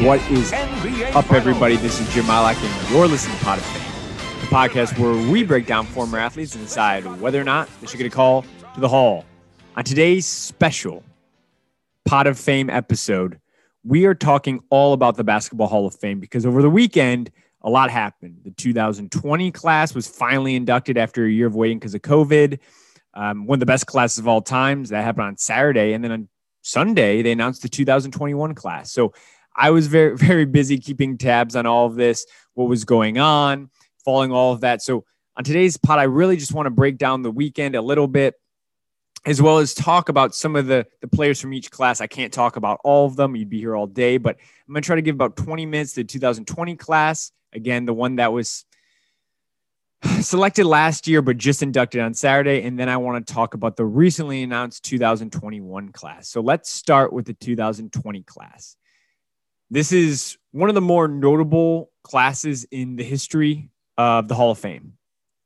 What is up, everybody? This is Jim Malak, and you're listening to Pot of Fame, the podcast where we break down former athletes and decide whether or not they should get a call to the Hall. On today's special Pot of Fame episode, we are talking all about the Basketball Hall of Fame because over the weekend, a lot happened. The 2020 class was finally inducted after a year of waiting because of COVID. Um, one of the best classes of all times. That happened on Saturday. And then on Sunday, they announced the 2021 class. So I was very, very busy keeping tabs on all of this, what was going on, following all of that. So on today's pod, I really just want to break down the weekend a little bit, as well as talk about some of the, the players from each class. I can't talk about all of them. You'd be here all day, but I'm going to try to give about 20 minutes to the 2020 class. Again, the one that was selected last year, but just inducted on Saturday. And then I want to talk about the recently announced 2021 class. So let's start with the 2020 class. This is one of the more notable classes in the history of the Hall of Fame.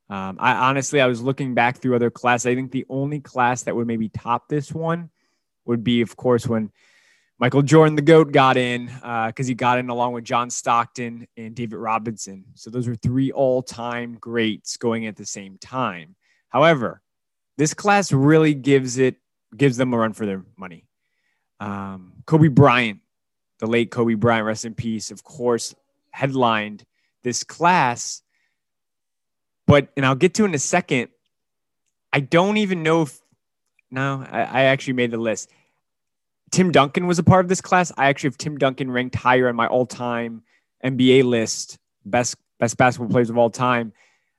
Um, I honestly, I was looking back through other classes. I think the only class that would maybe top this one would be, of course, when Michael Jordan, the GOAT, got in because uh, he got in along with John Stockton and David Robinson. So those were three all time greats going at the same time. However, this class really gives it gives them a run for their money. Um, Kobe Bryant, the late Kobe Bryant, rest in peace, of course, headlined this class. But and I'll get to in a second. I don't even know if no, I, I actually made the list. Tim Duncan was a part of this class. I actually have Tim Duncan ranked higher on my all-time NBA list, best best basketball players of all time.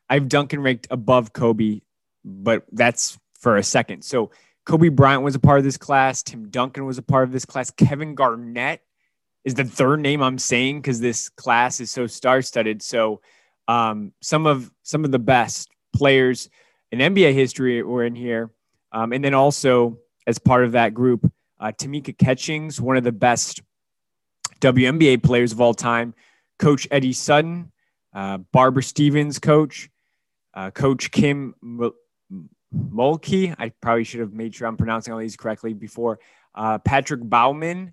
I have Duncan ranked above Kobe, but that's for a second. So Kobe Bryant was a part of this class. Tim Duncan was a part of this class. Kevin Garnett is the third name I'm saying because this class is so star-studded. So um, some of some of the best players in NBA history were in here, um, and then also as part of that group. Uh, Tamika Catchings, one of the best WNBA players of all time. Coach Eddie Sutton, uh, Barbara Stevens, coach, uh, Coach Kim Mulkey. I probably should have made sure I'm pronouncing all these correctly before. Uh, Patrick Baumann,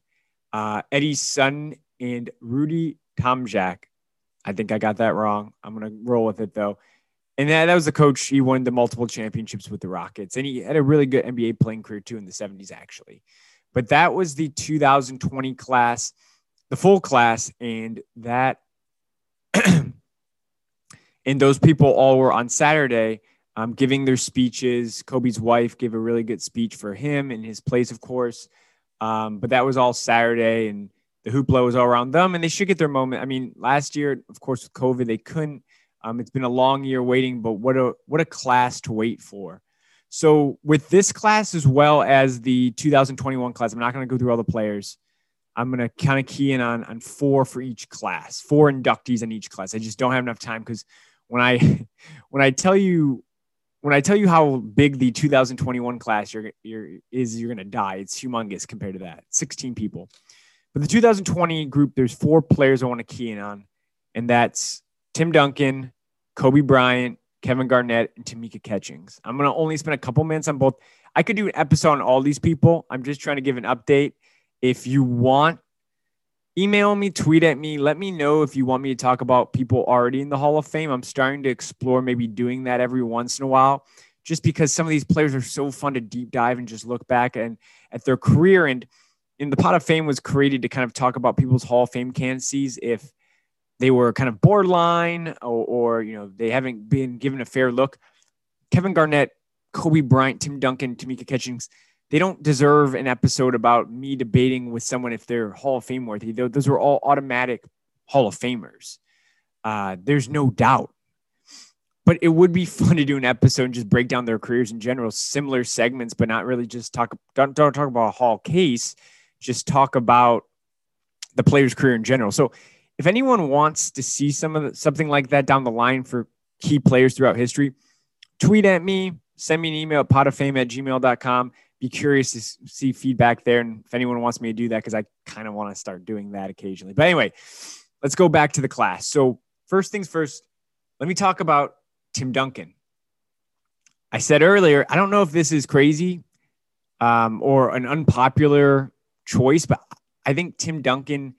uh, Eddie Sutton, and Rudy Tomjak. I think I got that wrong. I'm to roll with it though. And that, that was the coach. He won the multiple championships with the Rockets, and he had a really good NBA playing career too in the 70s, actually. But that was the 2020 class, the full class, and that and those people all were on Saturday um, giving their speeches. Kobe's wife gave a really good speech for him in his place, of course. Um, but that was all Saturday, and the hoopla was all around them, and they should get their moment. I mean, last year, of course, with COVID, they couldn't. Um, it's been a long year waiting, but what a what a class to wait for. So with this class as well as the 2021 class, I'm not going to go through all the players. I'm going to kind of key in on on four for each class, four inductees in each class. I just don't have enough time because when I when I tell you when I tell you how big the 2021 class you're, you're is, you're going to die. It's humongous compared to that. 16 people. But the 2020 group, there's four players I want to key in on, and that's Tim Duncan, Kobe Bryant, Kevin Garnett, and Tamika Catchings. I'm going to only spend a couple minutes on both. I could do an episode on all these people. I'm just trying to give an update. If you want, email me, tweet at me. Let me know if you want me to talk about people already in the Hall of Fame. I'm starting to explore maybe doing that every once in a while, just because some of these players are so fun to deep dive and just look back and at their career. And in the Pot of Fame was created to kind of talk about people's Hall of Fame candidacies if they were kind of borderline or, or, you know they haven't been given a fair look. Kevin Garnett, Kobe Bryant, Tim Duncan, Tamika Catchings, they don't deserve an episode about me debating with someone if they're Hall of Fame worthy. Those were all automatic Hall of Famers. Uh, there's no doubt. But it would be fun to do an episode and just break down their careers in general, similar segments, but not really just talk. Don't, don't talk about a Hall case. Just talk about the player's career in general. So if anyone wants to see some of the, something like that down the line for key players throughout history, tweet at me, send me an email at potoffame at gmail.com. Be curious to see feedback there. And if anyone wants me to do that, because I kind of want to start doing that occasionally. But anyway, let's go back to the class. So, first things first, let me talk about Tim Duncan. I said earlier, I don't know if this is crazy. um, or an unpopular choice, but I think Tim Duncan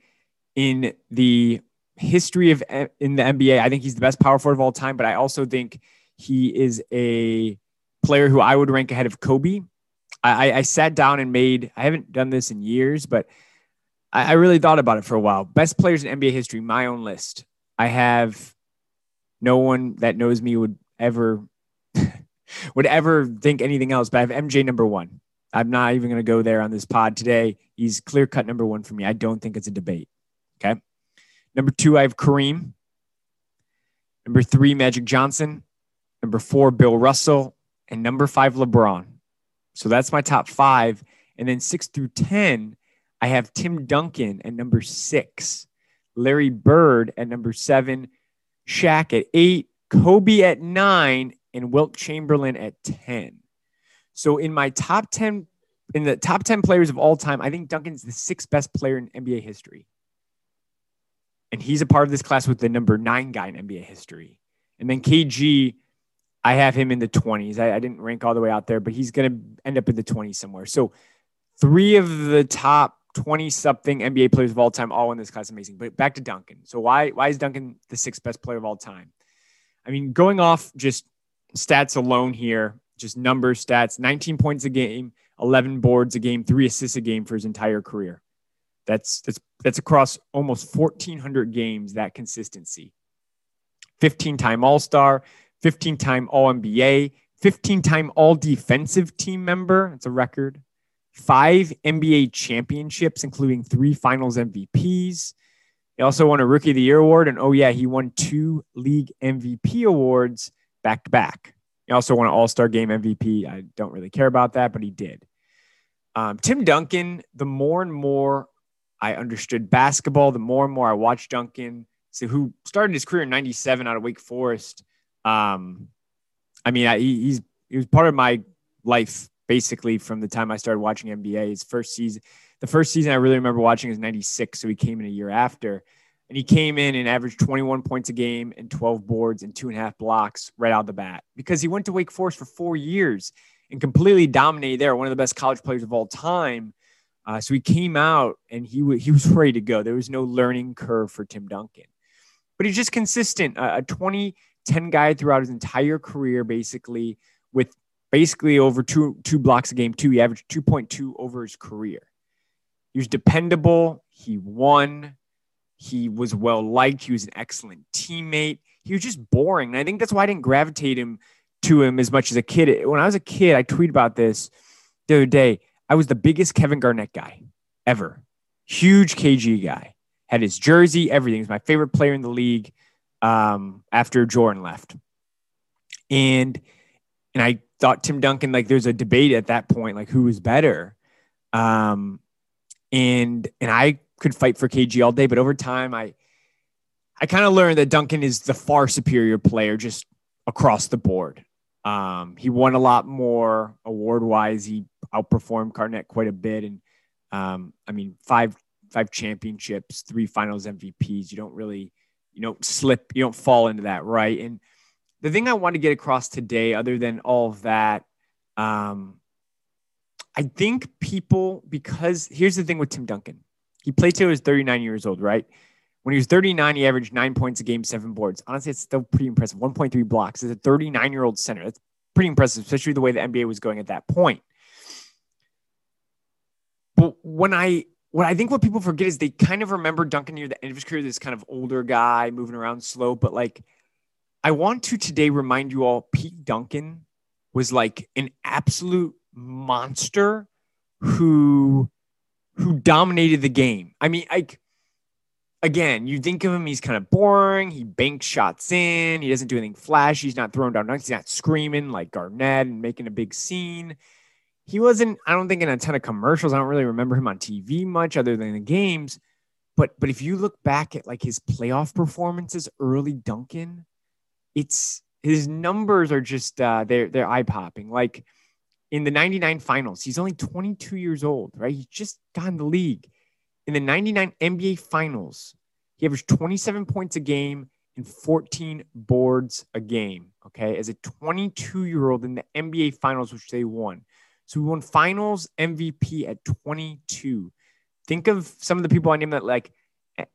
in the history of in the NBA, I think he's the best power forward of all time. But I also think he is a player who I would rank ahead of Kobe. I, I sat down and made. I haven't done this in years, but I, I really thought about it for a while. Best players in NBA history, my own list. I have no one that knows me would ever would ever think anything else, but I have MJ number one. I'm not even going to go there on this pod today. He's clear cut number one for me. I don't think it's a debate. Okay. Number two, I have Kareem. Number three, Magic Johnson. Number four, Bill Russell. And number five, LeBron. So that's my top five. And then six through 10, I have Tim Duncan at number six, Larry Bird at number seven, Shaq at eight, Kobe at nine, and Wilt Chamberlain at 10. So in my top 10, in the top 10 players of all time, I think Duncan's the sixth best player in NBA history. And he's a part of this class with the number nine guy in NBA history. And then KG, I have him in the 20s. I, I didn't rank all the way out there, but he's going to end up in the 20s somewhere. So three of the top 20 something NBA players of all time, all in this class. Amazing. But back to Duncan. So why, why is Duncan the sixth best player of all time? I mean, going off just stats alone here, just number stats 19 points a game, 11 boards a game, three assists a game for his entire career. That's that's that's across almost 1400 games that consistency. 15 time All-Star, 15 time All-NBA, 15 time All Defensive team member, it's a record. 5 NBA championships including 3 Finals MVPs. He also won a Rookie of the Year award and oh yeah, he won two league MVP awards back to back. He also won an All Star Game MVP. I don't really care about that, but he did. Um, Tim Duncan, the more and more I understood basketball, the more and more I watched Duncan, so who started his career in 97 out of Wake Forest. Um, I mean, I, he's, he was part of my life basically from the time I started watching NBA. His first season, the first season I really remember watching is 96. So he came in a year after. And he came in and averaged 21 points a game and 12 boards and two and a half blocks right out the bat because he went to Wake Forest for four years and completely dominated there, one of the best college players of all time. Uh, so he came out and he, w- he was ready to go. There was no learning curve for Tim Duncan, but he's just consistent. Uh, a 20 10 guy throughout his entire career, basically, with basically over two, two blocks a game, two. He averaged 2.2 over his career. He was dependable. He won. He was well liked. He was an excellent teammate. He was just boring. And I think that's why I didn't gravitate him to him as much as a kid. When I was a kid, I tweeted about this the other day. I was the biggest Kevin Garnett guy ever. Huge KG guy. Had his jersey, everything. He's my favorite player in the league um, after Jordan left. And and I thought Tim Duncan, like there's a debate at that point, like who was better. Um, and and I could fight for KG all day, but over time, I I kind of learned that Duncan is the far superior player just across the board. Um, he won a lot more award wise. He outperformed Garnett quite a bit, and um, I mean five five championships, three Finals MVPs. You don't really you don't slip, you don't fall into that, right? And the thing I want to get across today, other than all of that, um, I think people because here's the thing with Tim Duncan he played till he was 39 years old, right? When he was 39, he averaged nine points a game, seven boards. Honestly, it's still pretty impressive. 1.3 blocks as a 39 year old center. That's pretty impressive, especially the way the NBA was going at that point. But when I what I think what people forget is they kind of remember Duncan near the end of his career, this kind of older guy moving around slow. But like, I want to today remind you all, Pete Duncan was like an absolute monster who who dominated the game. I mean, like again, you think of him, he's kind of boring. He banks shots in. He doesn't do anything flashy. He's not throwing down dunks. He's not screaming like Garnett and making a big scene. He wasn't, I don't think, in a ton of commercials. I don't really remember him on TV much other than the games. But but if you look back at like his playoff performances, early Duncan, it's his numbers are just uh, they're they're eye popping. Like in the 99 finals. He's only 22 years old, right? He's just got in the league. In the 99 NBA finals, he averaged 27 points a game and 14 boards a game. Okay. As a 22 year old in the NBA finals, which they won. So we won finals MVP at 22. Think of some of the people I named that like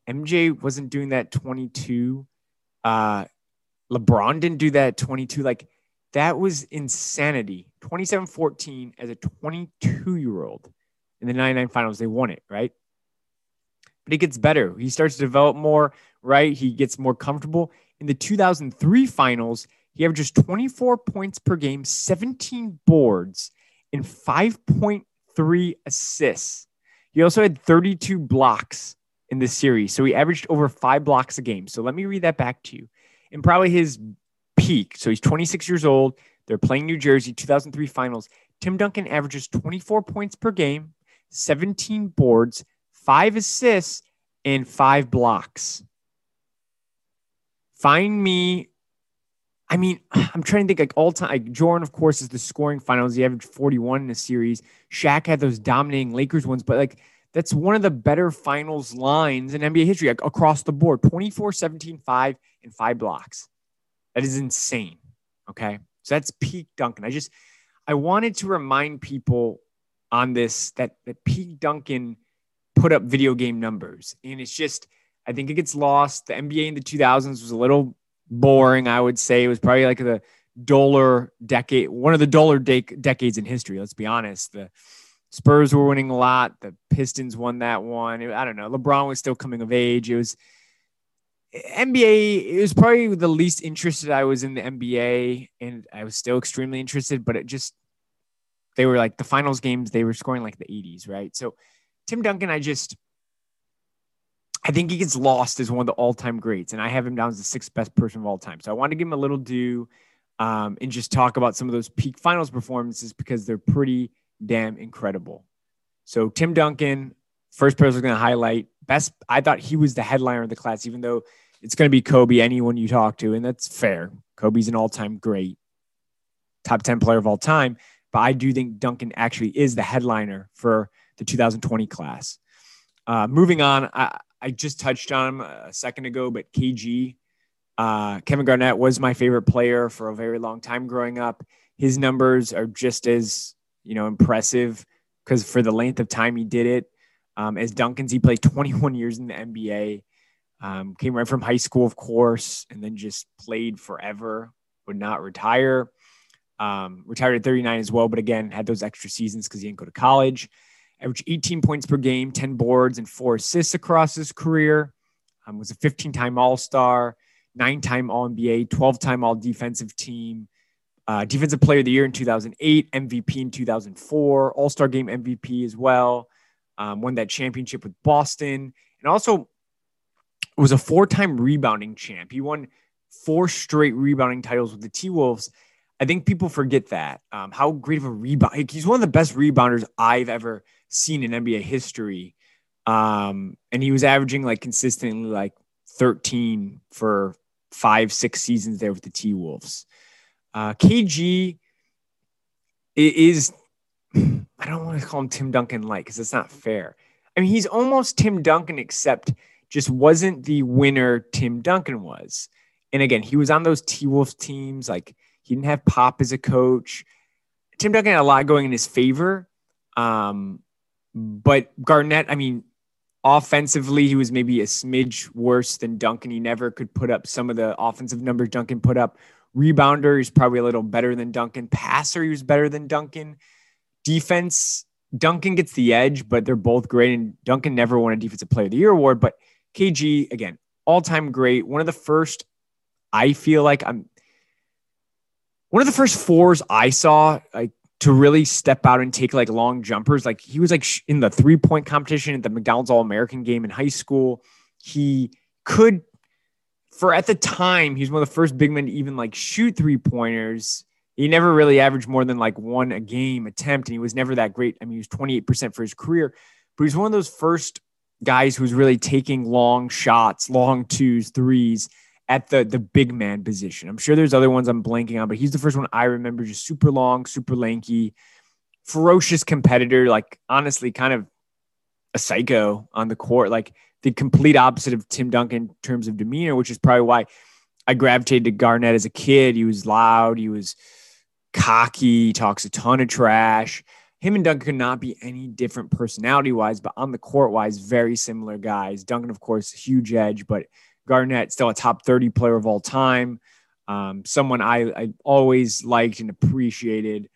MJ wasn't doing that 22. Uh, LeBron didn't do that 22. Like that was insanity. 27 14 as a 22 year old in the 99 finals. They won it, right? But it gets better. He starts to develop more, right? He gets more comfortable. In the 2003 finals, he averages 24 points per game, 17 boards, and 5.3 assists. He also had 32 blocks in this series. So he averaged over five blocks a game. So let me read that back to you. And probably his peak. So he's 26 years old. They're playing New Jersey 2003 finals. Tim Duncan averages 24 points per game, 17 boards, five assists, and five blocks. Find me. I mean, I'm trying to think like all time. Like Jordan, of course, is the scoring finals. He averaged 41 in the series. Shaq had those dominating Lakers ones, but like that's one of the better finals lines in NBA history like, across the board 24, 17, 5, and five blocks. That is insane. Okay. So that's peak Duncan. I just, I wanted to remind people on this that, that peak Duncan put up video game numbers. And it's just, I think it gets lost. The NBA in the 2000s was a little boring, I would say. It was probably like the duller decade, one of the duller de- decades in history. Let's be honest. The Spurs were winning a lot. The Pistons won that one. I don't know. LeBron was still coming of age. It was NBA. It was probably the least interested I was in the NBA, and I was still extremely interested. But it just they were like the finals games. They were scoring like the 80s, right? So Tim Duncan, I just I think he gets lost as one of the all-time greats, and I have him down as the sixth best person of all time. So I want to give him a little due um, and just talk about some of those peak finals performances because they're pretty damn incredible. So Tim Duncan, first person going to highlight best. I thought he was the headliner of the class, even though it's going to be Kobe, anyone you talk to, and that's fair. Kobe's an all-time great, top 10 player of all time. But I do think Duncan actually is the headliner for the 2020 class. Uh, moving on, I, I just touched on him a second ago, but KG, uh, Kevin Garnett was my favorite player for a very long time growing up. His numbers are just as you know, impressive because for the length of time he did it. Um, as Duncan's, he played 21 years in the NBA, um, came right from high school, of course, and then just played forever, would not retire. Um, retired at 39 as well, but again, had those extra seasons because he didn't go to college. Averaged 18 points per game, 10 boards, and four assists across his career. Um, was a 15 time All Star, nine time All NBA, 12 time All Defensive Team, uh, Defensive Player of the Year in 2008, MVP in 2004, All Star Game MVP as well. Um, won that championship with Boston, and also was a four time rebounding champ. He won four straight rebounding titles with the T Wolves. I think people forget that um, how great of a rebound. He's one of the best rebounders I've ever seen in NBA history. Um, and he was averaging like consistently like 13 for five, six seasons there with the T Wolves. Uh, KG is, I don't want to call him Tim Duncan like because it's not fair. I mean, he's almost Tim Duncan, except just wasn't the winner Tim Duncan was. And again, he was on those T Wolves teams. Like he didn't have Pop as a coach. Tim Duncan had a lot going in his favor. Um, but Garnett, I mean, offensively, he was maybe a smidge worse than Duncan. He never could put up some of the offensive numbers Duncan put up. Rebounder, he's probably a little better than Duncan. Passer, he was better than Duncan. Defense, Duncan gets the edge, but they're both great. And Duncan never won a Defensive Player of the Year award. But KG, again, all time great. One of the first, I feel like I'm one of the first fours I saw like to really step out and take like long jumpers. Like he was like in the three point competition at the McDonald's All American game in high school. He could for at the time, he's one of the first big men to even like shoot three pointers. He never really averaged more than like one a game attempt, and he was never that great. I mean, he was 28% for his career, but he's one of those first guys who's really taking long shots, long twos, threes at the the big man position. I'm sure there's other ones I'm blanking on, but he's the first one I remember just super long, super lanky, ferocious competitor, like honestly kind of a psycho on the court. Like the complete opposite of Tim Duncan in terms of demeanor, which is probably why I gravitated to Garnett as a kid. He was loud, he was cocky, he talks a ton of trash. him and Duncan could not be any different personality wise, but on the court wise, very similar guys. Duncan, of course, huge edge, but Garnett still a top 30 player of all time. Um, someone I, I always liked and appreciated.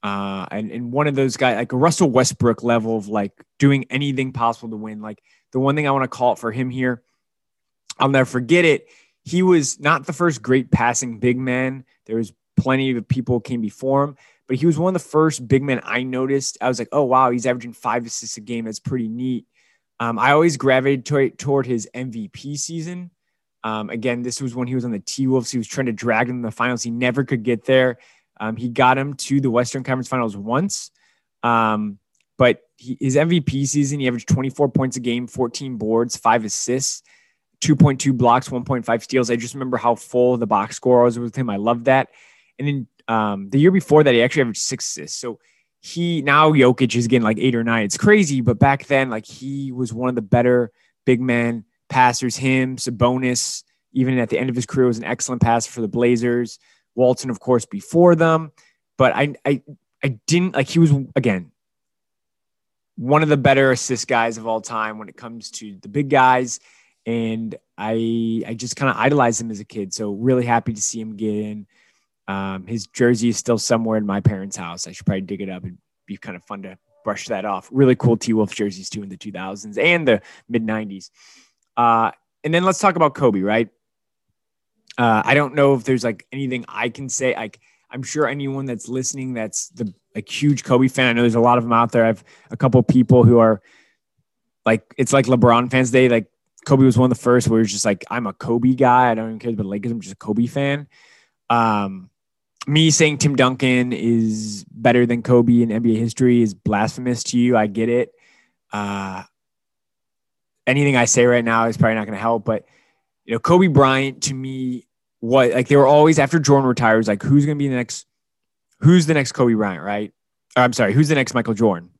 Uh, and, and one of those guys, like a Russell Westbrook level of like doing anything possible to win. Like the one thing I want to call it for him here, I'll never forget it. He was not the first great passing big man. There was plenty of people came before him, but he was one of the first big men I noticed. I was like, oh wow, he's averaging five assists a game. That's pretty neat. Um, I always gravitated toward, his MVP season. Um, again, this was when he was on the T Wolves. He was trying to drag them in the finals. He never could get there. Um, he got him to the Western Conference Finals once, um, but he, his MVP season, he averaged 24 points a game, 14 boards, five assists, 2.2 blocks, 1.5 steals. I just remember how full the box score was with him. I love that. And then um, the year before that, he actually averaged six assists. So he now Jokic is getting like eight or nine. It's crazy, but back then, like he was one of the better big men passers. Him, Sabonis, even at the end of his career, was an excellent passer for the Blazers. Walton, of course, before them. But I, I, I didn't like. He was again one of the better assist guys of all time when it comes to the big guys. And I, I just kind of idolized him as a kid. So really happy to see him get in. Um, his jersey is still somewhere in my parents' house. I should probably dig it up. It'd be kind of fun to brush that off. Really cool T Wolf jerseys too in the 2000s and the mid 90s. Uh, and then let's talk about Kobe, right? Uh, I don't know if there's like anything I can say. Like, I'm sure anyone that's listening that's the like huge Kobe fan. I know there's a lot of them out there. I have a couple people who are like it's like LeBron fans day. Like Kobe was one of the first where it's just like I'm a Kobe guy. I don't even care about Lakers. I'm just a Kobe fan. Um, me saying Tim Duncan is better than Kobe in NBA history is blasphemous to you. I get it. Uh, anything I say right now is probably not going to help, but you know, Kobe Bryant to me, what like they were always after Jordan retires, like who's going to be the next, who's the next Kobe Bryant, right? Or, I'm sorry, who's the next Michael Jordan?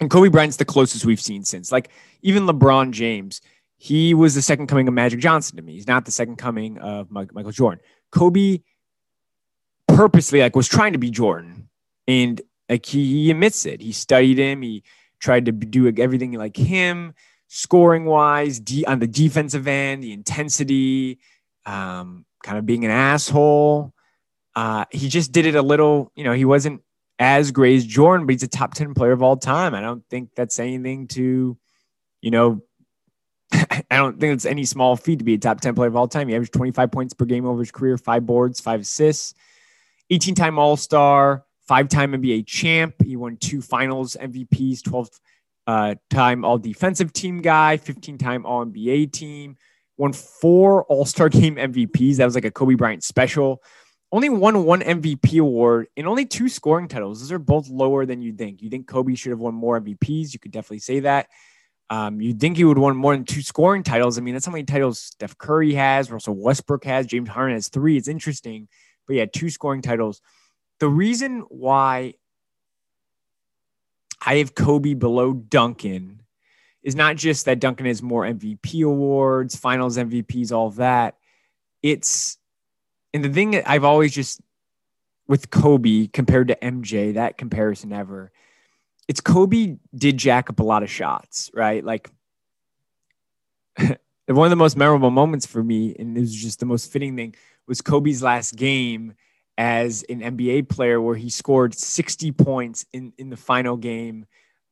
And Kobe Bryant's the closest we've seen since. Like even LeBron James, he was the second coming of Magic Johnson to me. He's not the second coming of Michael Jordan. Kobe purposely like was trying to be Jordan, and like he, he admits it. He studied him. He tried to do everything like him scoring wise, de- on the defensive end, the intensity, um, kind of being an asshole. Uh, he just did it a little, you know, he wasn't as great as Jordan, but he's a top 10 player of all time. I don't think that's anything to, you know, I don't think it's any small feat to be a top 10 player of all time. He averaged 25 points per game over his career, five boards, five assists, 18 time All Star, five time NBA champ. He won two finals MVPs, 12 uh, time All Defensive Team guy, 15 time All NBA team, won four All Star Game MVPs. That was like a Kobe Bryant special. Only won one MVP award and only two scoring titles. Those are both lower than you think. You think Kobe should have won more MVPs? You could definitely say that. Um, you'd think he would won more than two scoring titles. I mean, that's how many titles Steph Curry has, Russell Westbrook has, James Harden has three. It's interesting, but yeah, two scoring titles. The reason why I have Kobe below Duncan is not just that Duncan has more MVP awards, finals MVPs, all that. It's, and the thing that I've always just, with Kobe compared to MJ, that comparison ever, it's Kobe did jack up a lot of shots, right? Like, one of the most memorable moments for me, and it was just the most fitting thing, was Kobe's last game as an NBA player where he scored 60 points in, in the final game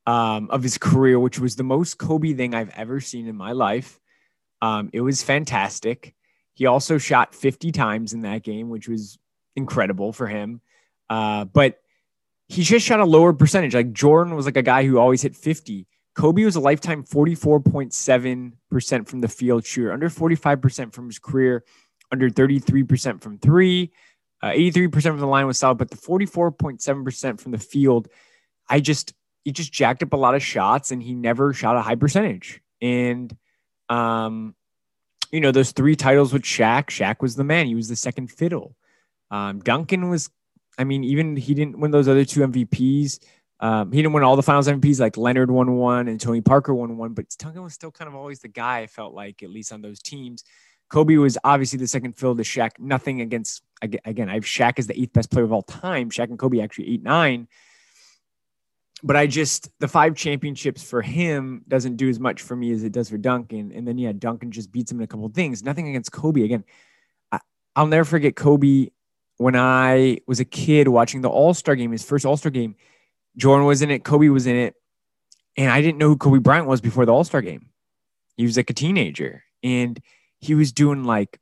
um, of his career, which was the most Kobe thing I've ever seen in my life. Um, it was fantastic. He also shot 50 times in that game, which was incredible for him. Uh, but he just shot a lower percentage. Like Jordan was like a guy who always hit 50. Kobe was a lifetime 44.7% from the field shooter, under 45% from his career, under 33% from three. Uh, 83% from the line was solid, but the 44.7% from the field, I just, he just jacked up a lot of shots and he never shot a high percentage. And, um, you know, those three titles with Shaq, Shaq was the man. He was the second fiddle. Um, Duncan was, I mean, even he didn't win those other two MVPs. Um, he didn't win all the finals MVPs like Leonard won one and Tony Parker won one, but Duncan was still kind of always the guy I felt like, at least on those teams. Kobe was obviously the second fill to Shaq. Nothing against again. I have Shaq as the eighth best player of all time. Shaq and Kobe actually eight nine. but I just the five championships for him doesn't do as much for me as it does for Duncan. And then yeah, Duncan just beats him in a couple things. Nothing against Kobe. Again, I, I'll never forget Kobe when I was a kid watching the All Star game, his first All Star game. Jordan was in it, Kobe was in it, and I didn't know who Kobe Bryant was before the All Star game. He was like a teenager, and he was doing like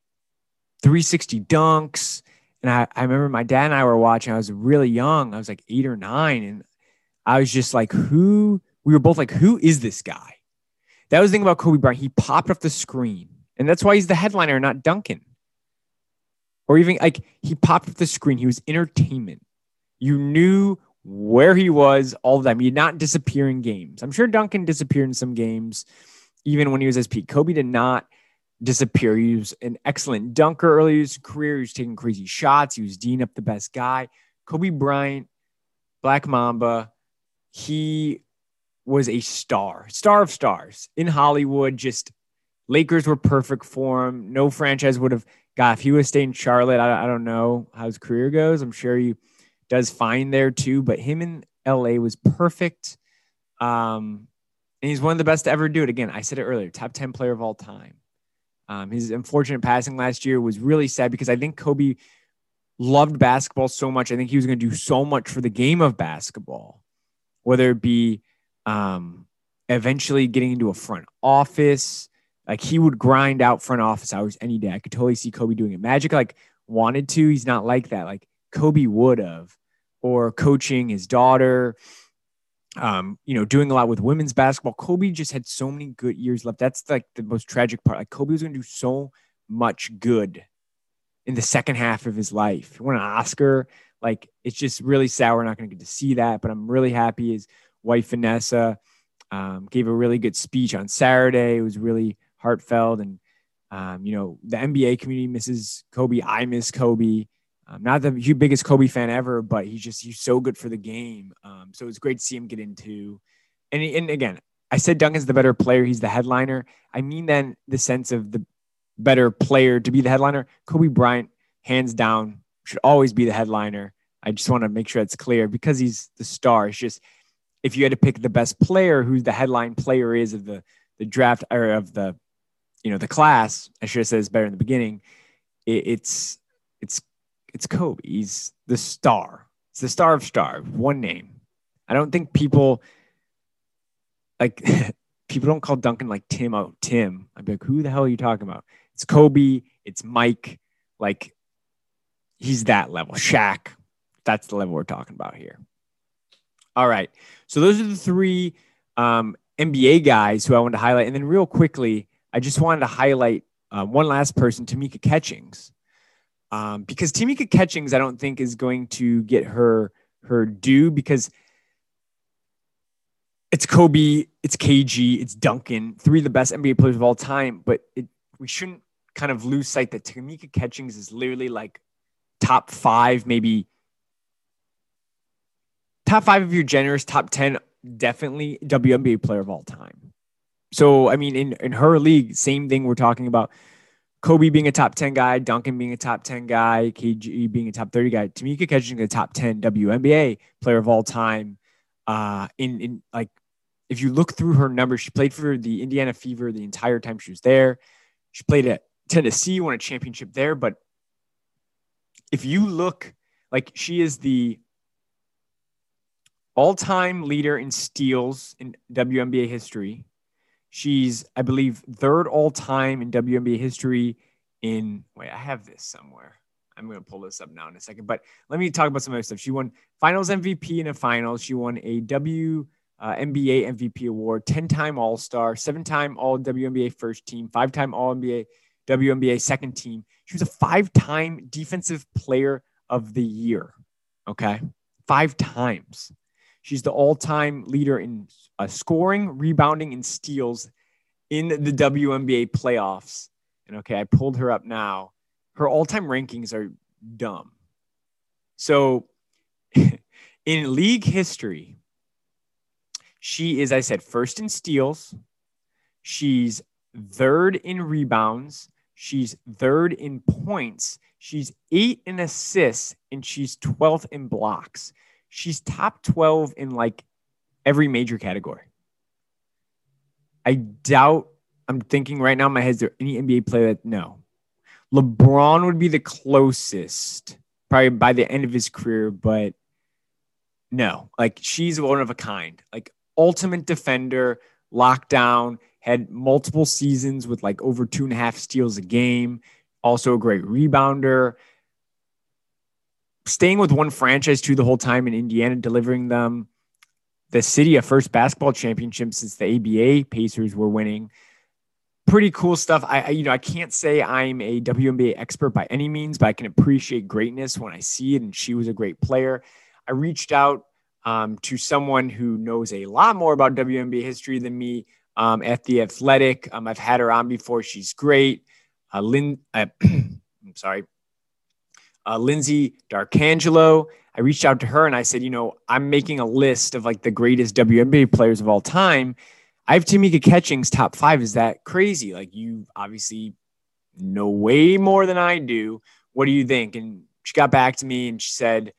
360 dunks. And I, I remember my dad and I were watching. I was really young. I was like eight or nine, and I was just like, who? We were both like, who is this guy? That was the thing about Kobe Bryant. He popped off the screen, and that's why he's the headliner, not Duncan. Or even like he popped off the screen. He was entertainment. You knew where he was all the time. He did not disappear in games. I'm sure Duncan disappeared in some games, even when he was his peak. Kobe did not disappear. He was an excellent dunker early in his career. He was taking crazy shots. He was Dean up the best guy. Kobe Bryant, Black Mamba, he was a star, star of stars in Hollywood. Just Lakers were perfect for him. No franchise would have got if he was staying in Charlotte. I, I don't know how his career goes. I'm sure he does fine there too. But him in LA was perfect. Um, and he's one of the best to ever do it. Again, I said it earlier, top 10 player of all time. Um, his unfortunate passing last year was really sad because I think Kobe loved basketball so much. I think he was going to do so much for the game of basketball whether it be um, eventually getting into a front office. Like he would grind out front office hours any day. I could totally see Kobe doing it. Magic like wanted to. He's not like that. Like Kobe would have, or coaching his daughter. Um, you know, doing a lot with women's basketball. Kobe just had so many good years left. That's like the most tragic part. Like Kobe was going to do so much good in the second half of his life. He won an Oscar. Like it's just really sad we're not going to get to see that. But I'm really happy his wife Vanessa um, gave a really good speech on Saturday. It was really heartfelt, and um, you know the NBA community misses Kobe. I miss Kobe. I'm not the biggest Kobe fan ever, but he's just he's so good for the game. Um, so it's great to see him get into. And and again, I said Duncan's the better player. He's the headliner. I mean, then the sense of the better player to be the headliner. Kobe Bryant, hands down, should always be the headliner. I just want to make sure it's clear because he's the star. It's just if you had to pick the best player, who the headline player is of the the draft or of the you know the class. I should have said this better in the beginning. It, it's it's it's Kobe. He's the star. It's the star of star. One name. I don't think people like people don't call Duncan like Tim out Tim. I'd be like, who the hell are you talking about? It's Kobe. It's Mike. Like he's that level. Shaq. That's the level we're talking about here. All right. So those are the three um, NBA guys who I wanted to highlight. And then, real quickly, I just wanted to highlight uh, one last person, Tamika Catchings. Um, because Tamika Catchings, I don't think is going to get her her due because it's Kobe, it's KG, it's Duncan, three of the best NBA players of all time. But it, we shouldn't kind of lose sight that Tamika Catchings is literally like top five, maybe top five of your generous, top 10, definitely WNBA player of all time. So, I mean, in, in her league, same thing we're talking about. Kobe being a top 10 guy, Duncan being a top 10 guy, KG being a top 30 guy, Tamika catching a top 10 WNBA player of all time. Uh, in, in like, if you look through her numbers, she played for the Indiana Fever the entire time she was there. She played at Tennessee, won a championship there. But if you look, like, she is the all time leader in steals in WNBA history. She's, I believe, third all time in WNBA history. In wait, I have this somewhere. I'm going to pull this up now in a second. But let me talk about some other stuff. She won Finals MVP in a Finals. She won a W uh, NBA MVP award, 10 time All Star, seven time All WNBA first team, five time All NBA WNBA second team. She was a five time Defensive Player of the Year. Okay. Five times. She's the all time leader in uh, scoring, rebounding, and steals in the WNBA playoffs. And okay, I pulled her up now. Her all time rankings are dumb. So in league history, she is, I said, first in steals. She's third in rebounds. She's third in points. She's eight in assists, and she's 12th in blocks she's top 12 in like every major category. I doubt, I'm thinking right now in my head, is there any NBA player that, no. LeBron would be the closest, probably by the end of his career, but no, like she's one of a kind, like ultimate defender, lockdown, had multiple seasons with like over two and a half steals a game, also a great rebounder. Staying with one franchise too the whole time in Indiana, delivering them the city a first basketball championship since the ABA Pacers were winning. Pretty cool stuff. I, I, you know I can't say I'm a WNBA expert by any means, but I can appreciate greatness when I see it. And she was a great player. I reached out um, to someone who knows a lot more about WNBA history than me um, at the Athletic. Um, I've had her on before. She's great. Uh, Lynn, uh, I'm sorry, uh, Lyndsey D'Arcangelo. I reached out to her and I said, you know, I'm making a list of like the greatest WNBA players of all time. I have Tamika Catchings top five. Is that crazy? Like you obviously know way more than I do. What do you think? And she got back to me and she said,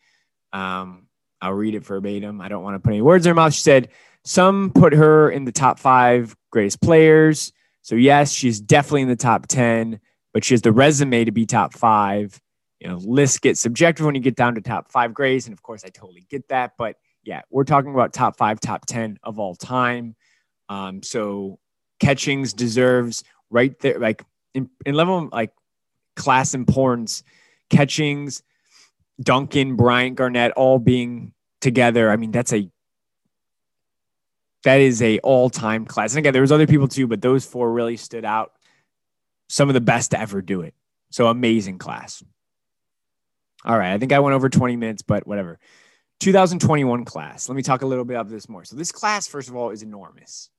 um, I'll read it verbatim. I don't want to put any words in her mouth. She said, Some put her in the top five greatest players. So, yes, she's definitely in the top 10, but she has the resume to be top five. You know, lists get subjective when you get down to top five grades. And of course, I totally get that. But yeah, we're talking about top five, top 10 of all time. Um, so, Catchings deserves right there, like in, in level like class importance, Catchings Duncan, Bryant, Garnett all being together. I mean, that's a that is a all-time class. And again, there was other people too, but those four really stood out. Some of the best to ever do it. So amazing class. All right, I think I went over 20 minutes, but whatever. 2021 class. Let me talk a little bit about this more. So this class, first of all, is enormous.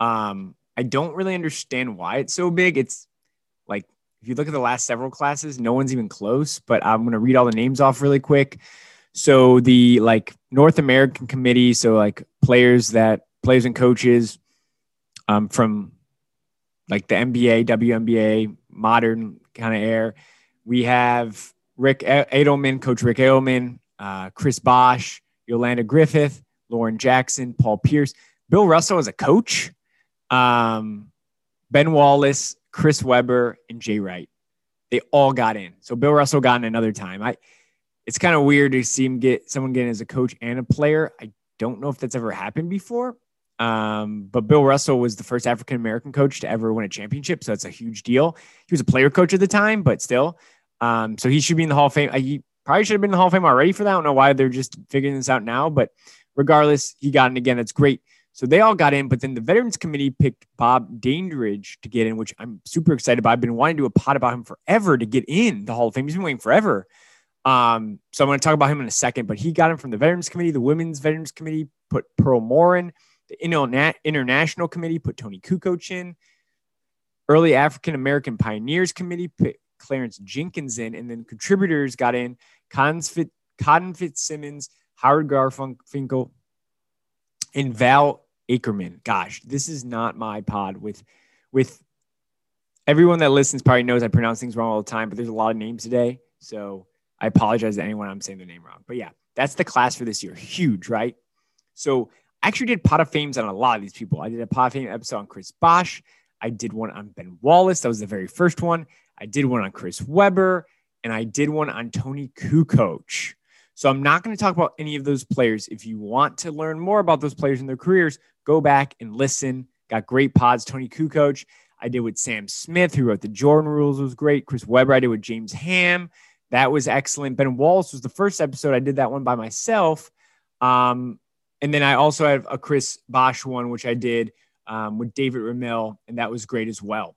Um, I don't really understand why it's so big. It's like if you look at the last several classes, no one's even close, but I'm going to read all the names off really quick. So the like North American committee, so like players that players and coaches um, from like the NBA, WNBA, modern kind of air. We have Rick Adelman, Coach Rick Adelman, uh, Chris Bosh, Yolanda Griffith, Lauren Jackson, Paul Pierce, Bill Russell as a coach, um, Ben Wallace, Chris Webber, and Jay Wright. They all got in. So Bill Russell got in another time. I it's kind of weird to see him get someone get in as a coach and a player. I don't know if that's ever happened before. Um, but Bill Russell was the first African American coach to ever win a championship, so that's a huge deal. He was a player coach at the time, but still, um, so he should be in the Hall of Fame. He probably should have been in the Hall of Fame already for that. I don't know why they're just figuring this out now, but regardless, he got in again. That's great. So they all got in, but then the Veterans Committee picked Bob Dandridge to get in, which I'm super excited about. I've been wanting to do a pod about him forever to get in the Hall of Fame. He's been waiting forever. Um, so I'm going to talk about him in a second, but he got him from the Veterans Committee. The Women's Veterans Committee put Pearl Moore in. The International Committee put Toni Kukoc in. Early African American Pioneers Committee put Clarence Jenkins in. And then contributors got in Cotton, Fitzsimmons, Howard Garfinkel, and Val Ackerman. Gosh, this is not my pod with with everyone that listens probably knows I pronounce things wrong all the time, but there's a lot of names today. So I apologize to anyone I'm saying their name wrong. But yeah, that's the class for this year. Huge, right? So I actually did pot of fames on a lot of these people. I did a pot of fame episode on Chris Bosh. I did one on Ben Wallace. That was the very first one. I did one on Chris Webber, and I did one on Toni Kukoc. So I'm not going to talk about any of those players. If you want to learn more about those players and their careers, go back and listen. Got great pods. Toni Kukoc, I did with Sam Smith, who wrote the Jordan Rules, was great. Chris Webber, I did with James Ham. That was excellent. Ben Wallace was the first episode. I did that one by myself. Um, and then I also have a Chris Bosh one, which I did um, with David Ramil, and that was great as well.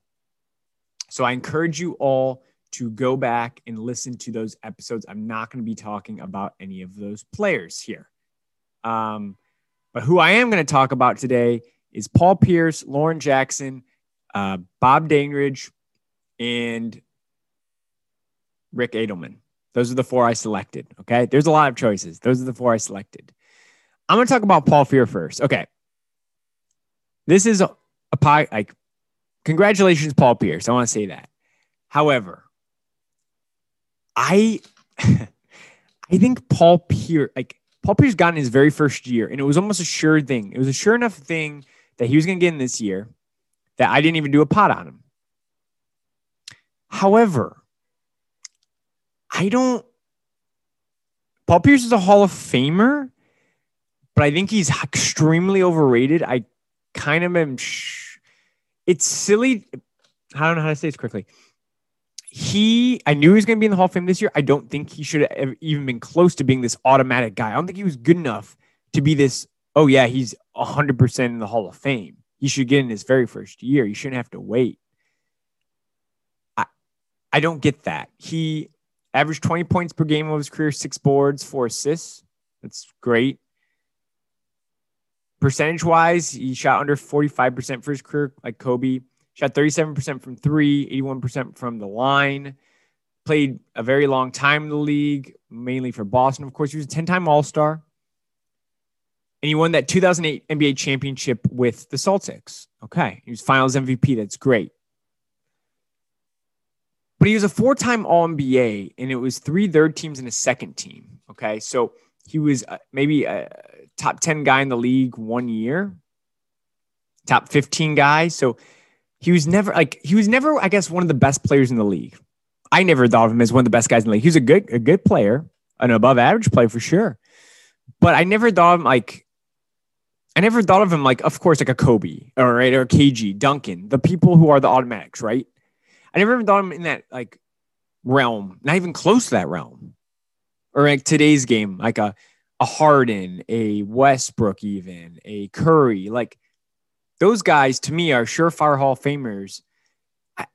So I encourage you all to go back and listen to those episodes. I'm not going to be talking about any of those players here. Um, but who I am going to talk about today is Paul Pierce, Lauren Jackson, uh, Bob Dandridge, and Rick Adelman. Those are the four I selected. Okay. There's a lot of choices. Those are the four I selected. I'm going to talk about Paul Pierce first. Okay. This is a pie. Like, congratulations, Paul Pierce. I want to say that. However, I I think Paul Pierce, like Paul Pierce got in his very first year, and it was almost a sure thing. It was a sure enough thing that he was going to get in this year that I didn't even do a pot on him. However, I don't. Paul Pierce is a Hall of Famer, but I think he's extremely overrated. I kind of am. It's silly. I don't know how to say this quickly. He, I knew he was going to be in the Hall of Fame this year. I don't think he should have even been close to being this automatic guy. I don't think he was good enough to be this. Oh yeah, he's hundred percent in the Hall of Fame. He should get in his very first year. You shouldn't have to wait. I, I don't get that. He averaged 20 points per game of his career, six boards, four assists. That's great. Percentage wise, he shot under 45% for his career, like Kobe. Shot 37% from three, 81% from the line. Played a very long time in the league, mainly for Boston. Of course, he was a 10 time All Star. And he won that 2008 NBA championship with the Celtics. Okay. He was finals MVP. That's great. But he was a four time All NBA, and it was three third teams and a second team. Okay. So he was uh, maybe a top 10 guy in the league one year, top 15 guy. So he was never like, he was never, I guess, one of the best players in the league. I never thought of him as one of the best guys in the league. He was a good, a good player, an above average player for sure. But I never thought of him like, I never thought of him like, of course, like a Kobe or right or KG, Duncan, the people who are the automatics, right? I never even thought of him in that like realm, not even close to that realm. Or like today's game, like a a Harden, a Westbrook, even a Curry, like those guys to me are surefire Hall of Famers. I,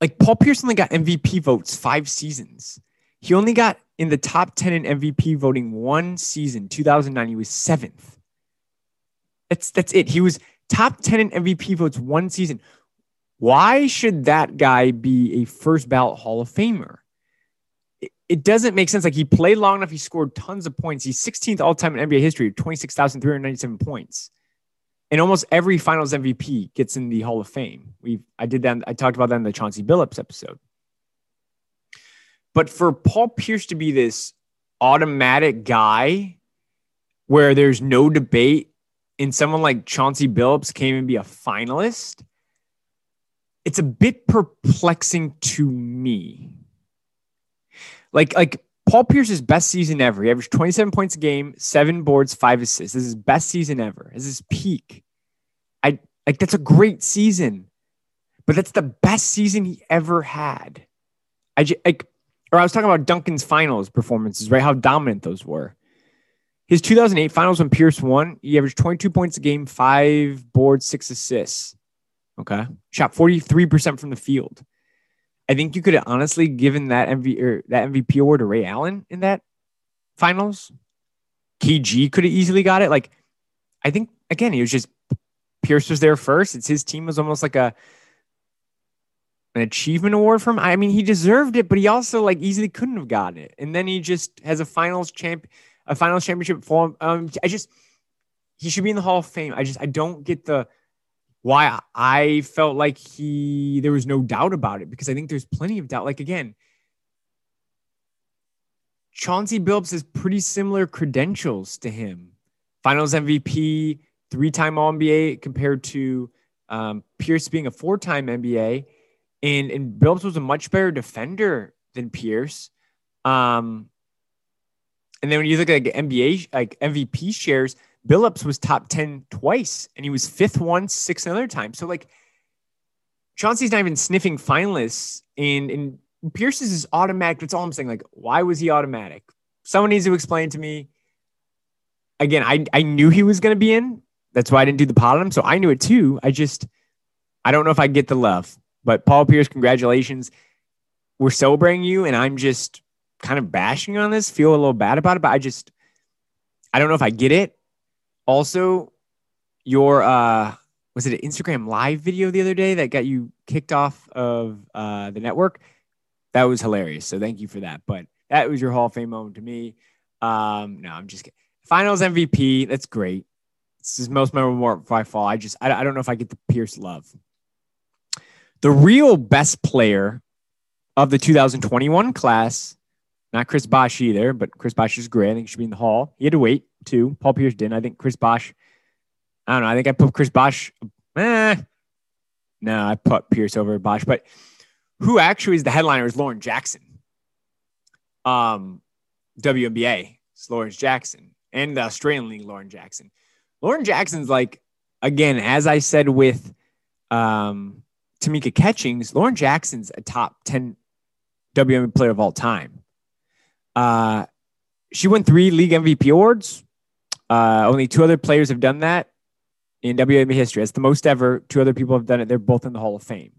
like Paul Pierce only got MVP votes five seasons. He only got in the top 10 in MVP voting one season, 2009. He was seventh. That's that's it. He was top 10 in MVP votes one season. Why should that guy be a first ballot Hall of Famer? It, doesn't make sense. Like he played long enough, he scored tons of points. He's 16th all time in NBA history, 26,397 points. And almost every finals MVP gets in the Hall of Fame. We I did that, I talked about that in the Chauncey Billups episode. But for Paul Pierce to be this automatic guy where there's no debate and someone like Chauncey Billups came and be a finalist, it's a bit perplexing to me. Like, like Paul Pierce's best season ever. He averaged 27 points a game, seven boards, five assists. This is his best season ever. This is his peak. I like that's a great season, but that's the best season he ever had. I just, like, or I was talking about Duncan's finals performances, right? How dominant those were. His 2008 finals when Pierce won, he averaged 22 points a game, five boards, six assists. Okay. Shot 43% from the field. I think you could have honestly given that MV or that MVP award to Ray Allen in that finals. KG could have easily got it. Like, I think again, he was just Pierce was there first. It's his team was almost like a an achievement award from. I mean, he deserved it, but he also like easily couldn't have gotten it. And then he just has a finals champ, a finals championship form. Um, I just he should be in the Hall of Fame. I just I don't get the why I felt like he there was no doubt about it because I think there's plenty of doubt. Like again, Chauncey Billups has pretty similar credentials to him. Finals MVP, three-time NBA compared to um, Pierce being a four-time NBA, and and Billups was a much better defender than Pierce. Um, and then when you look at like NBA like MVP shares, Billups was top 10 twice and he was fifth once, sixth another time. So like Chauncey's not even sniffing finalists and, and Pierce's is automatic. That's all I'm saying. Like, why was he automatic? Someone needs to explain to me. Again, I, I knew he was going to be in. That's why I didn't do the pot. So I knew it too. I just, I don't know if I get the love. But Paul Pierce, congratulations. We're celebrating you. And I'm just kind of bashing on this, feel a little bad about it. But I just, I don't know if I get it. Also, your uh was it an Instagram live video the other day that got you kicked off of uh the network? That was hilarious. So thank you for that. But that was your Hall of Fame moment to me. Um, no, I'm just kidding. Finals MVP. That's great. This is most memorable by fall. I just I, I don't know if I get the Pierce love. The real best player of the 2021 class Not Chris Bosh either, but Chris Bosh is great. I think he should be in the Hall. He had to wait too. Paul Pierce didn't. I think Chris Bosh. I don't know. I think I put Chris Bosh. Eh, no, I put Pierce over Bosh. But who actually is the headliner is Lauren Jackson. Um, WNBA. It's Lauren Jackson and the Australian League, Lauren Jackson. Lauren Jackson's like, again, as I said with um, Tamika Catchings, Lauren Jackson's a top 10 WNBA player of all time. Uh, she won three league MVP awards. Uh, only two other players have done that in WNBA history. That's the most ever. Two other people have done it. They're both in the Hall of Fame.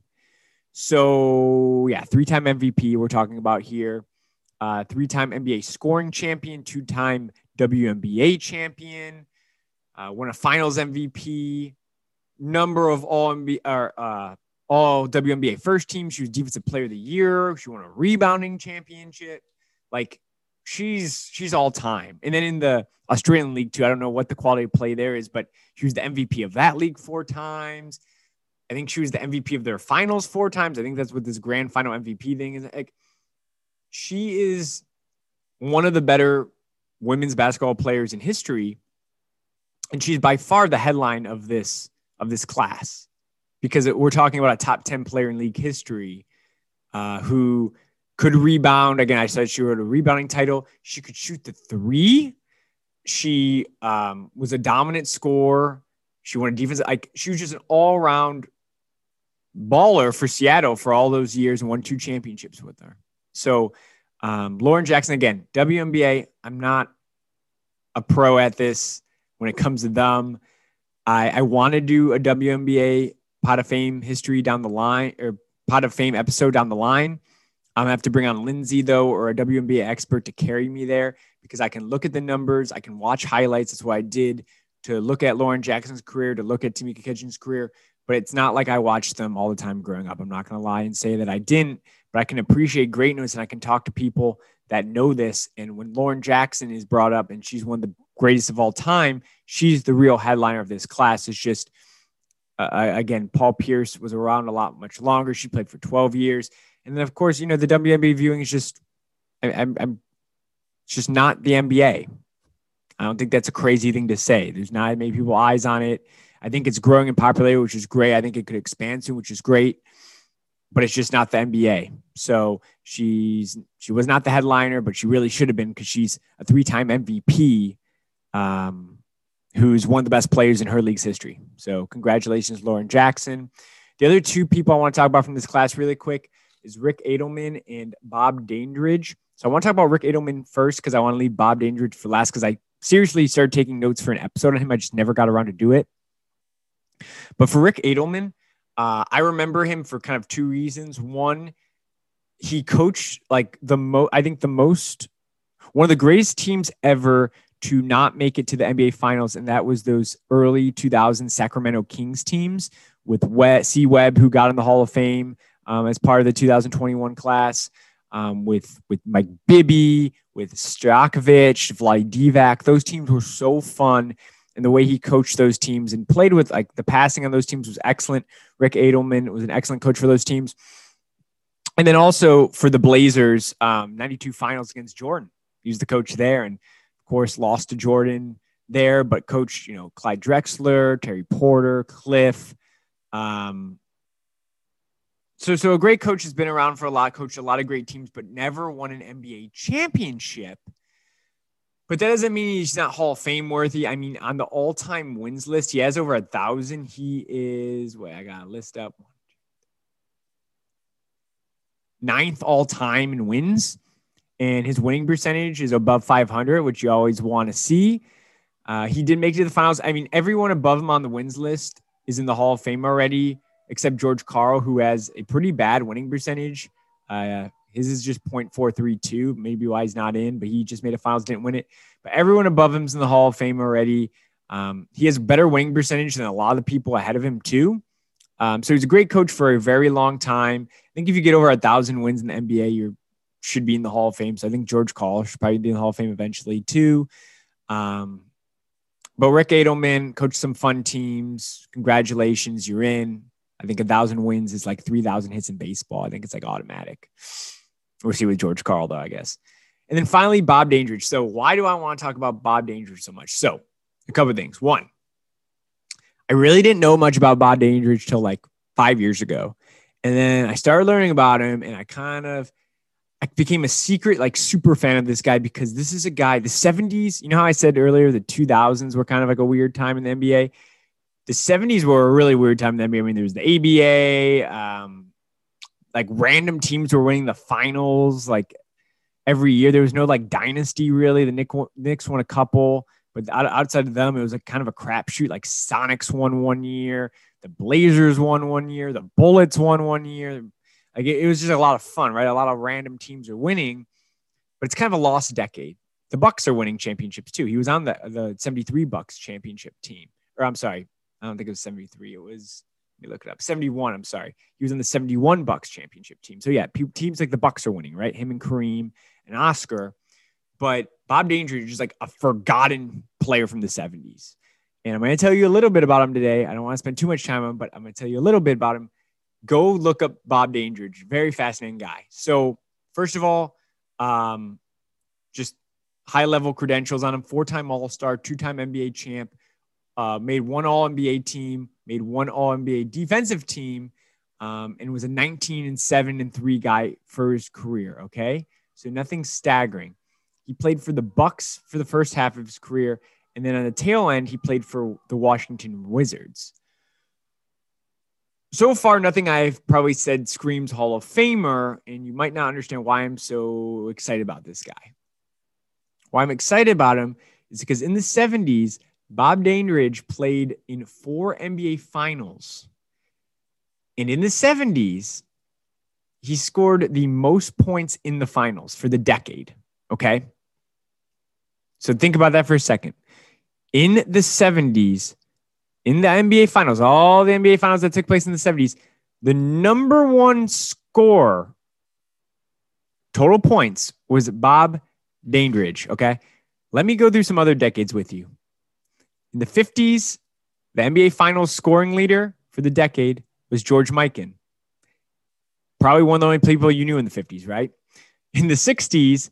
So, yeah, three time MVP we're talking about here. Uh, three time NBA scoring champion, two time WNBA champion, uh, won a finals MVP, number of all NBA, or, uh, all WNBA first team. She was defensive player of the year. She won a rebounding championship. Like she's she's all time. And then in the Australian league too, I don't know what the quality of play there is, but she was the MVP of that league four times. I think she was the MVP of their finals four times. I think that's what this grand final MVP thing is. Like she is one of the better women's basketball players in history. And she's by far the headline of this of this class because we're talking about a top 10 player in league history uh, who could rebound. Again, I said she wrote a rebounding title. She could shoot the three. She um, was a dominant scorer. She won a defense. Like she was just an all around baller for Seattle for all those years and won two championships with her. So um, Lauren Jackson again, WNBA. I'm not a pro at this when it comes to them. I, I want to do a WNBA pot of fame history down the line or pot of fame episode down the line. I'm gonna have to bring on Lyndsey though, or a WNBA expert to carry me there because I can look at the numbers, I can watch highlights. That's what I did to look at Lauren Jackson's career, to look at Tamika Catchings' career. But it's not like I watched them all the time growing up. I'm not gonna lie and say that I didn't, but I can appreciate greatness and I can talk to people that know this. And when Lauren Jackson is brought up and she's one of the greatest of all time, she's the real headliner of this class. It's just uh, again, Paul Pierce was around a lot much longer. She played for 12 years. And then, of course, you know, the WNBA viewing is just, I, I'm, I'm just not the NBA. I don't think that's a crazy thing to say. There's not many people eyes on it. I think it's growing in popularity, which is great. I think it could expand soon, which is great, but it's just not the NBA. So she's she was not the headliner, but she really should have been because she's a three-time MVP. Um, who's one of the best players in her league's history. So, congratulations, Lauren Jackson. The other two people I want to talk about from this class really quick is Rick Adelman and Bob Dandridge. So, I want to talk about Rick Adelman first because I want to leave Bob Dandridge for last because I seriously started taking notes for an episode on him. I just never got around to do it. But for Rick Adelman, uh, I remember him for kind of two reasons. One, he coached like the most, I think the most, one of the greatest teams ever to not make it to the NBA Finals, and that was those early 2000 Sacramento Kings teams with C. Webb, who got in the Hall of Fame um, as part of the 2021 class, um, with with Mike Bibby, with Stojakovic, Vlade Divac. Those teams were so fun, and the way he coached those teams and played with like the passing on those teams was excellent. Rick Adelman was an excellent coach for those teams. And then also for the Blazers, um, 92 finals against Jordan. He was the coach there. And of course, lost to Jordan there, but coached, you know, Clyde Drexler, Terry Porter, Cliff. Um, so, so a great coach has been around for a lot, coached a lot of great teams, but never won an NBA championship. But that doesn't mean he's not Hall of Fame worthy. I mean, on the all-time wins list, he has over a thousand. He is wait, I got a list up. Ninth all-time in wins and his winning percentage is above 500, which you always want to see. Uh, he did make it to the finals. I mean, everyone above him on the wins list is in the Hall of Fame already, except George Karl, who has a pretty bad winning percentage. Uh, his is just 0.432, maybe why he's not in, but he just made a finals, didn't win it. But everyone above him's in the Hall of Fame already. Um, he has better winning percentage than a lot of the people ahead of him, too. Um, so he's a great coach for a very long time. I think if you get over a thousand wins in the NBA, you're should be in the Hall of Fame. So I think George Karl should probably be in the Hall of Fame eventually too. Um, but Rick Adelman coached some fun teams. Congratulations, you're in. I think a thousand wins is like three thousand hits in baseball. I think it's like automatic. We'll see with George Karl though, I guess. And then finally, Bob Dandridge. So, why do I want to talk about Bob Dandridge so much? So, a couple things. One, I really didn't know much about Bob Dandridge till like five years ago. And then I started learning about him and I kind of I became a secret, like super fan of this guy because this is a guy, the 70s, you know how I said earlier the 2000s were kind of like a weird time in the NBA? The 70s were a really weird time in the NBA. I mean, there was the ABA, um, like random teams were winning the finals like every year. There was no like dynasty really. The Knicks won a couple, but outside of them, it was like kind of a crapshoot. Like Sonics won one year, the Blazers won one year, the Bullets won one year, like it, it was just a lot of fun, right? A lot of random teams are winning, but it's kind of a lost decade. The Bucks are winning championships too. He was on the the 73 Bucks championship team. Or I'm sorry, I don't think it was 73. It was let me look it up. 71, I'm sorry. He was on the 71 Bucks championship team. So yeah, teams like the Bucks are winning, right? Him and Kareem and Oscar. But Bob Dandridge is just like a forgotten player from the 70s. And I'm going to tell you a little bit about him today. I don't want to spend too much time on him, but I'm going to tell you a little bit about him go look up Bob Dandridge. Very fascinating guy. So, first of all, um, just high level credentials on him four time All Star, two time NBA champ, uh, made one All NBA team, made one All NBA defensive team, um, and was a 19 and 7 and 3 guy for his career. Okay. So, nothing staggering. He played for the Bucks for the first half of his career. And then on the tail end, he played for the Washington Wizards so far, nothing I've probably said screams Hall of Famer, and you might not understand why I'm so excited about this guy. Why I'm excited about him is because in the 70s, Bob Dandridge played in four NBA finals. And in the 70s, he scored the most points in the finals for the decade. Okay. So think about that for a second. In the 70s, in the NBA finals, all the NBA finals that took place in the 70s, the number one score total points was Bob Dandridge. Okay. Let me go through some other decades with you. In the 50s, the NBA finals scoring leader for the decade was George Mikan. Probably one of the only people you knew in the 50s, right? In the 60s,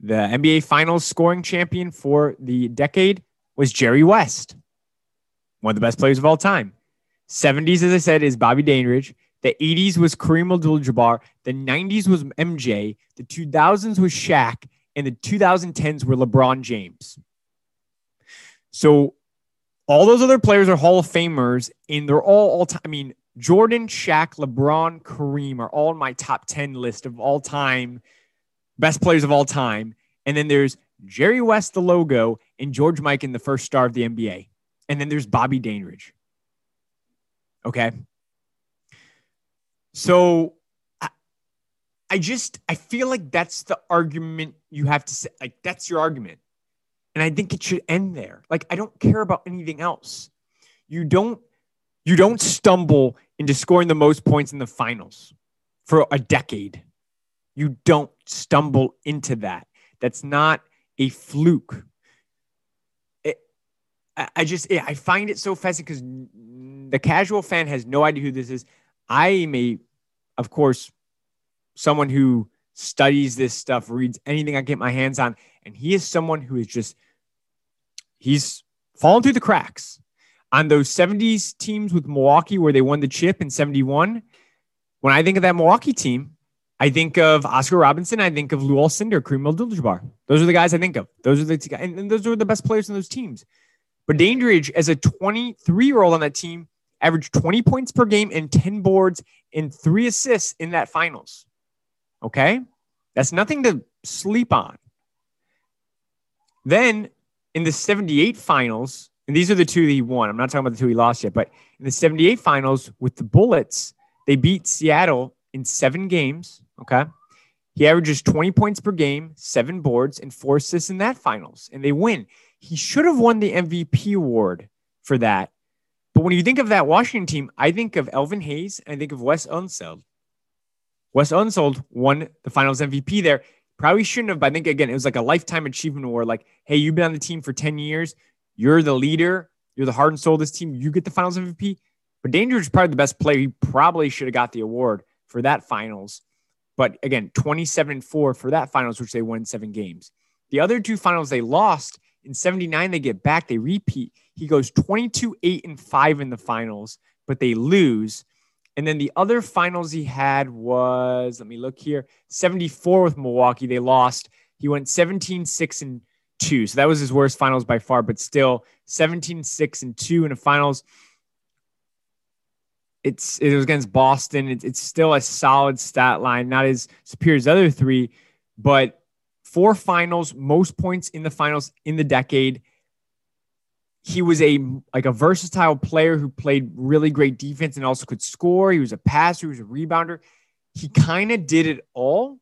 the NBA finals scoring champion for the decade was Jerry West one of the best players of all time. 70s, as I said, is Bobby Dandridge. The 80s was Kareem Abdul-Jabbar. The 90s was MJ. The 2000s was Shaq, and the 2010s were LeBron James. So all those other players are Hall of Famers, and they're all all time. I mean, Jordan, Shaq, LeBron, Kareem are all in my top 10 list of all time best players of all time. And then there's Jerry West, the logo, and George Mikan, the first star of the NBA. And then there's Bobby Dandridge. Okay. So I, I just I feel like that's the argument you have to say. Like that's your argument. And I think it should end there. Like I don't care about anything else. You don't you don't stumble into scoring the most points in the finals for a decade. You don't stumble into that. That's not a fluke. It, I just I find it so fascinating because the casual fan has no idea who this is. I am a, of course, someone who studies this stuff, reads anything I get my hands on, and he is someone who is just he's fallen through the cracks on those 70s teams with Milwaukee where they won the chip in 71. When I think of that Milwaukee team, I think of Oscar Robinson. I think of Lew Alcindor, Kareem Abdul-Jabbar. Those are the guys I think of. Those are the guys, and those are the best players in those teams. But Dandridge, as a 23 year old on that team, averaged 20 points per game and 10 boards and three assists in that finals. Okay. That's nothing to sleep on. Then in the 78 finals, and these are the two that he won. I'm not talking about the two he lost yet, but in the 78 finals with the Bullets, they beat Seattle in seven games. Okay. He averages 20 points per game, seven boards, and four assists in that finals, and they win. He should have won the MVP award for that. But when you think of that Washington team, I think of Elvin Hayes and I think of Wes Unseld. Wes Unseld won the finals MVP there. Probably shouldn't have, but I think again, it was like a lifetime achievement award. Like, hey, you've been on the team for 10 years. You're the leader. You're the heart and soul of this team. You get the finals MVP. But Dandridge is probably the best player. He probably should have got the award for that finals. But again, 27 and 4 for that finals, which they won seven games. The other two finals they lost in 79, they get back, they repeat. He goes 22, 8, and 5 in the finals, but they lose. And then the other finals he had was, let me look here, 74 with Milwaukee. They lost. He went 17, 6, and 2. So that was his worst finals by far, but still 17, 6, and 2 in the finals it's it was against Boston. It's, it's still a solid stat line, not as superior as other three, but four finals, most points in the finals in the decade. He was a like a versatile player who played really great defense and also could score. He was a passer, he was a rebounder. He kind of did it all.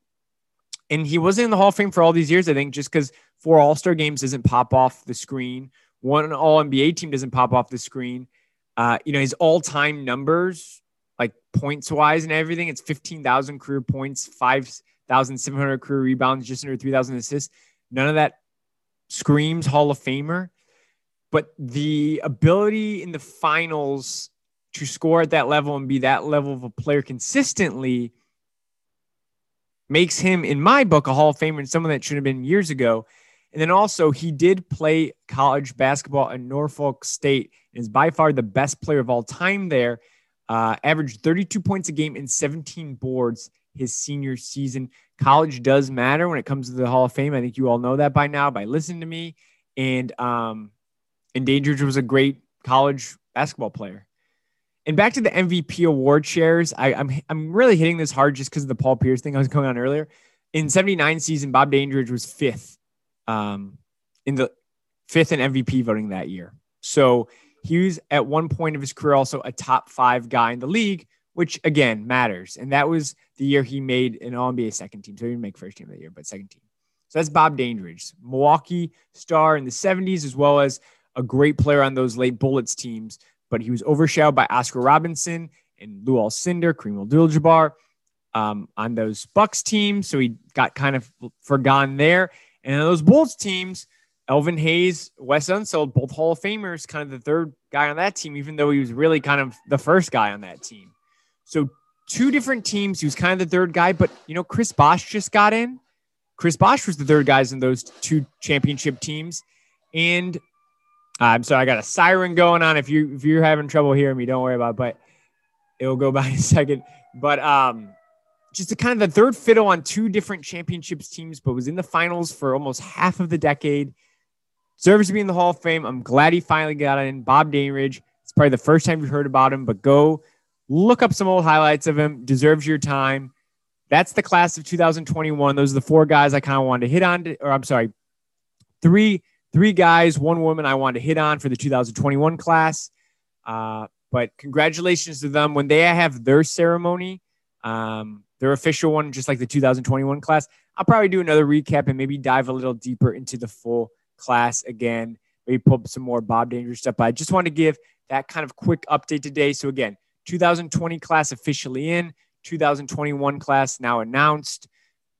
And he wasn't in the Hall of Fame for all these years, I think, just because four All Star games doesn't pop off the screen. One All NBA team doesn't pop off the screen. Uh, you know, his all time numbers, like points wise and everything, it's 15,000 career points, 5,700 career rebounds, just under 3,000 assists. None of that screams Hall of Famer. But the ability in the finals to score at that level and be that level of a player consistently makes him, in my book, a Hall of Famer and someone that should have been years ago. And then also, he did play college basketball at Norfolk State and is by far the best player of all time there. Uh, averaged 32 points a game and 17 boards his senior season. College does matter when it comes to the Hall of Fame. I think you all know that by now by listening to me. And um, and Dandridge was a great college basketball player. And back to the MVP award shares, I, am I'm, I'm really hitting this hard just because of the Paul Pierce thing I was going on earlier. In 79 season, Bob Dandridge was fifth um, in the fifth in MVP voting that year. So he was at one point of his career also a top five guy in the league, which again matters. And that was the year he made an All NBA second team. So he didn't make first team that year, but second team. So that's Bob Dandridge, Milwaukee star in the 70s, as well as a great player on those late Bullets teams. But he was overshadowed by Oscar Robinson and Lew Alcindor, Kareem Abdul-Jabbar um, on those Bucks teams. So he got kind of forgotten there. And those Bulls teams, Elvin Hayes, Wes Unseld, both Hall of Famers, kind of the third guy on that team, even though he was really kind of the first guy on that team. So two different teams. He was kind of the third guy, but you know, Chris Bosh just got in. Chris Bosh was the third guys in those two championship teams. And I'm sorry, I got a siren going on. If you if you're having trouble hearing me, don't worry about it, but it'll go by in a second. But um just a kind of the third fiddle on two different championships teams, but was in the finals for almost half of the decade. Deserves to be in the Hall of Fame. I'm glad he finally got in. Bob Dandridge. It's probably the first time you've heard about him, but go look up some old highlights of him. Deserves your time. That's the class of 2021. Those are the four guys I kind of wanted to hit on, to, or I'm sorry, three three guys, one woman I wanted to hit on for the 2021 class. Uh, but congratulations to them when they have their ceremony. Um, their official one, just like the 2021 class. I'll probably do another recap and maybe dive a little deeper into the full class again. Maybe pull up some more Bob Dandridge stuff. But I just want to give that kind of quick update today. So again, 2020 class officially in, 2021 class now announced.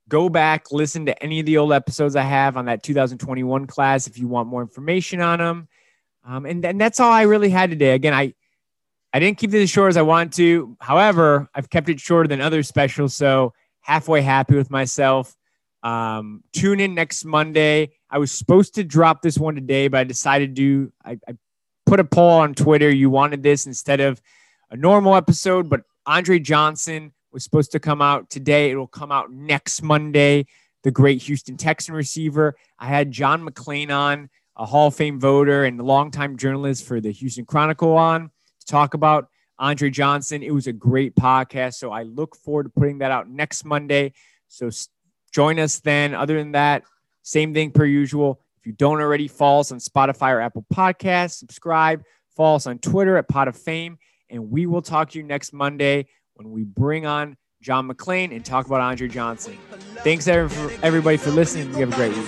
Go back, listen to any of the old episodes I have on that 2021 class if you want more information on them. Um, and, and that's all I really had today. Again, I I didn't keep it as short as I want to. However, I've kept it shorter than other specials, so halfway happy with myself. Um, tune in next Monday. I was supposed to drop this one today, but I decided to. I, I put a poll on Twitter. You wanted this instead of a normal episode, but Andre Johnson was supposed to come out today. It will come out next Monday. The great Houston Texan receiver. I had John McClain on, a Hall of Fame voter and longtime journalist for the Houston Chronicle on to talk about Andre Johnson. It was a great podcast. So I look forward to putting that out next Monday. So join us then. Other than that, same thing per usual. If you don't already, follow us on Spotify or Apple Podcasts, subscribe, follow us on Twitter at Pot of Fame. And we will talk to you next Monday when we bring on John McClain and talk about Andre Johnson. Thanks everybody for listening. You have a great week.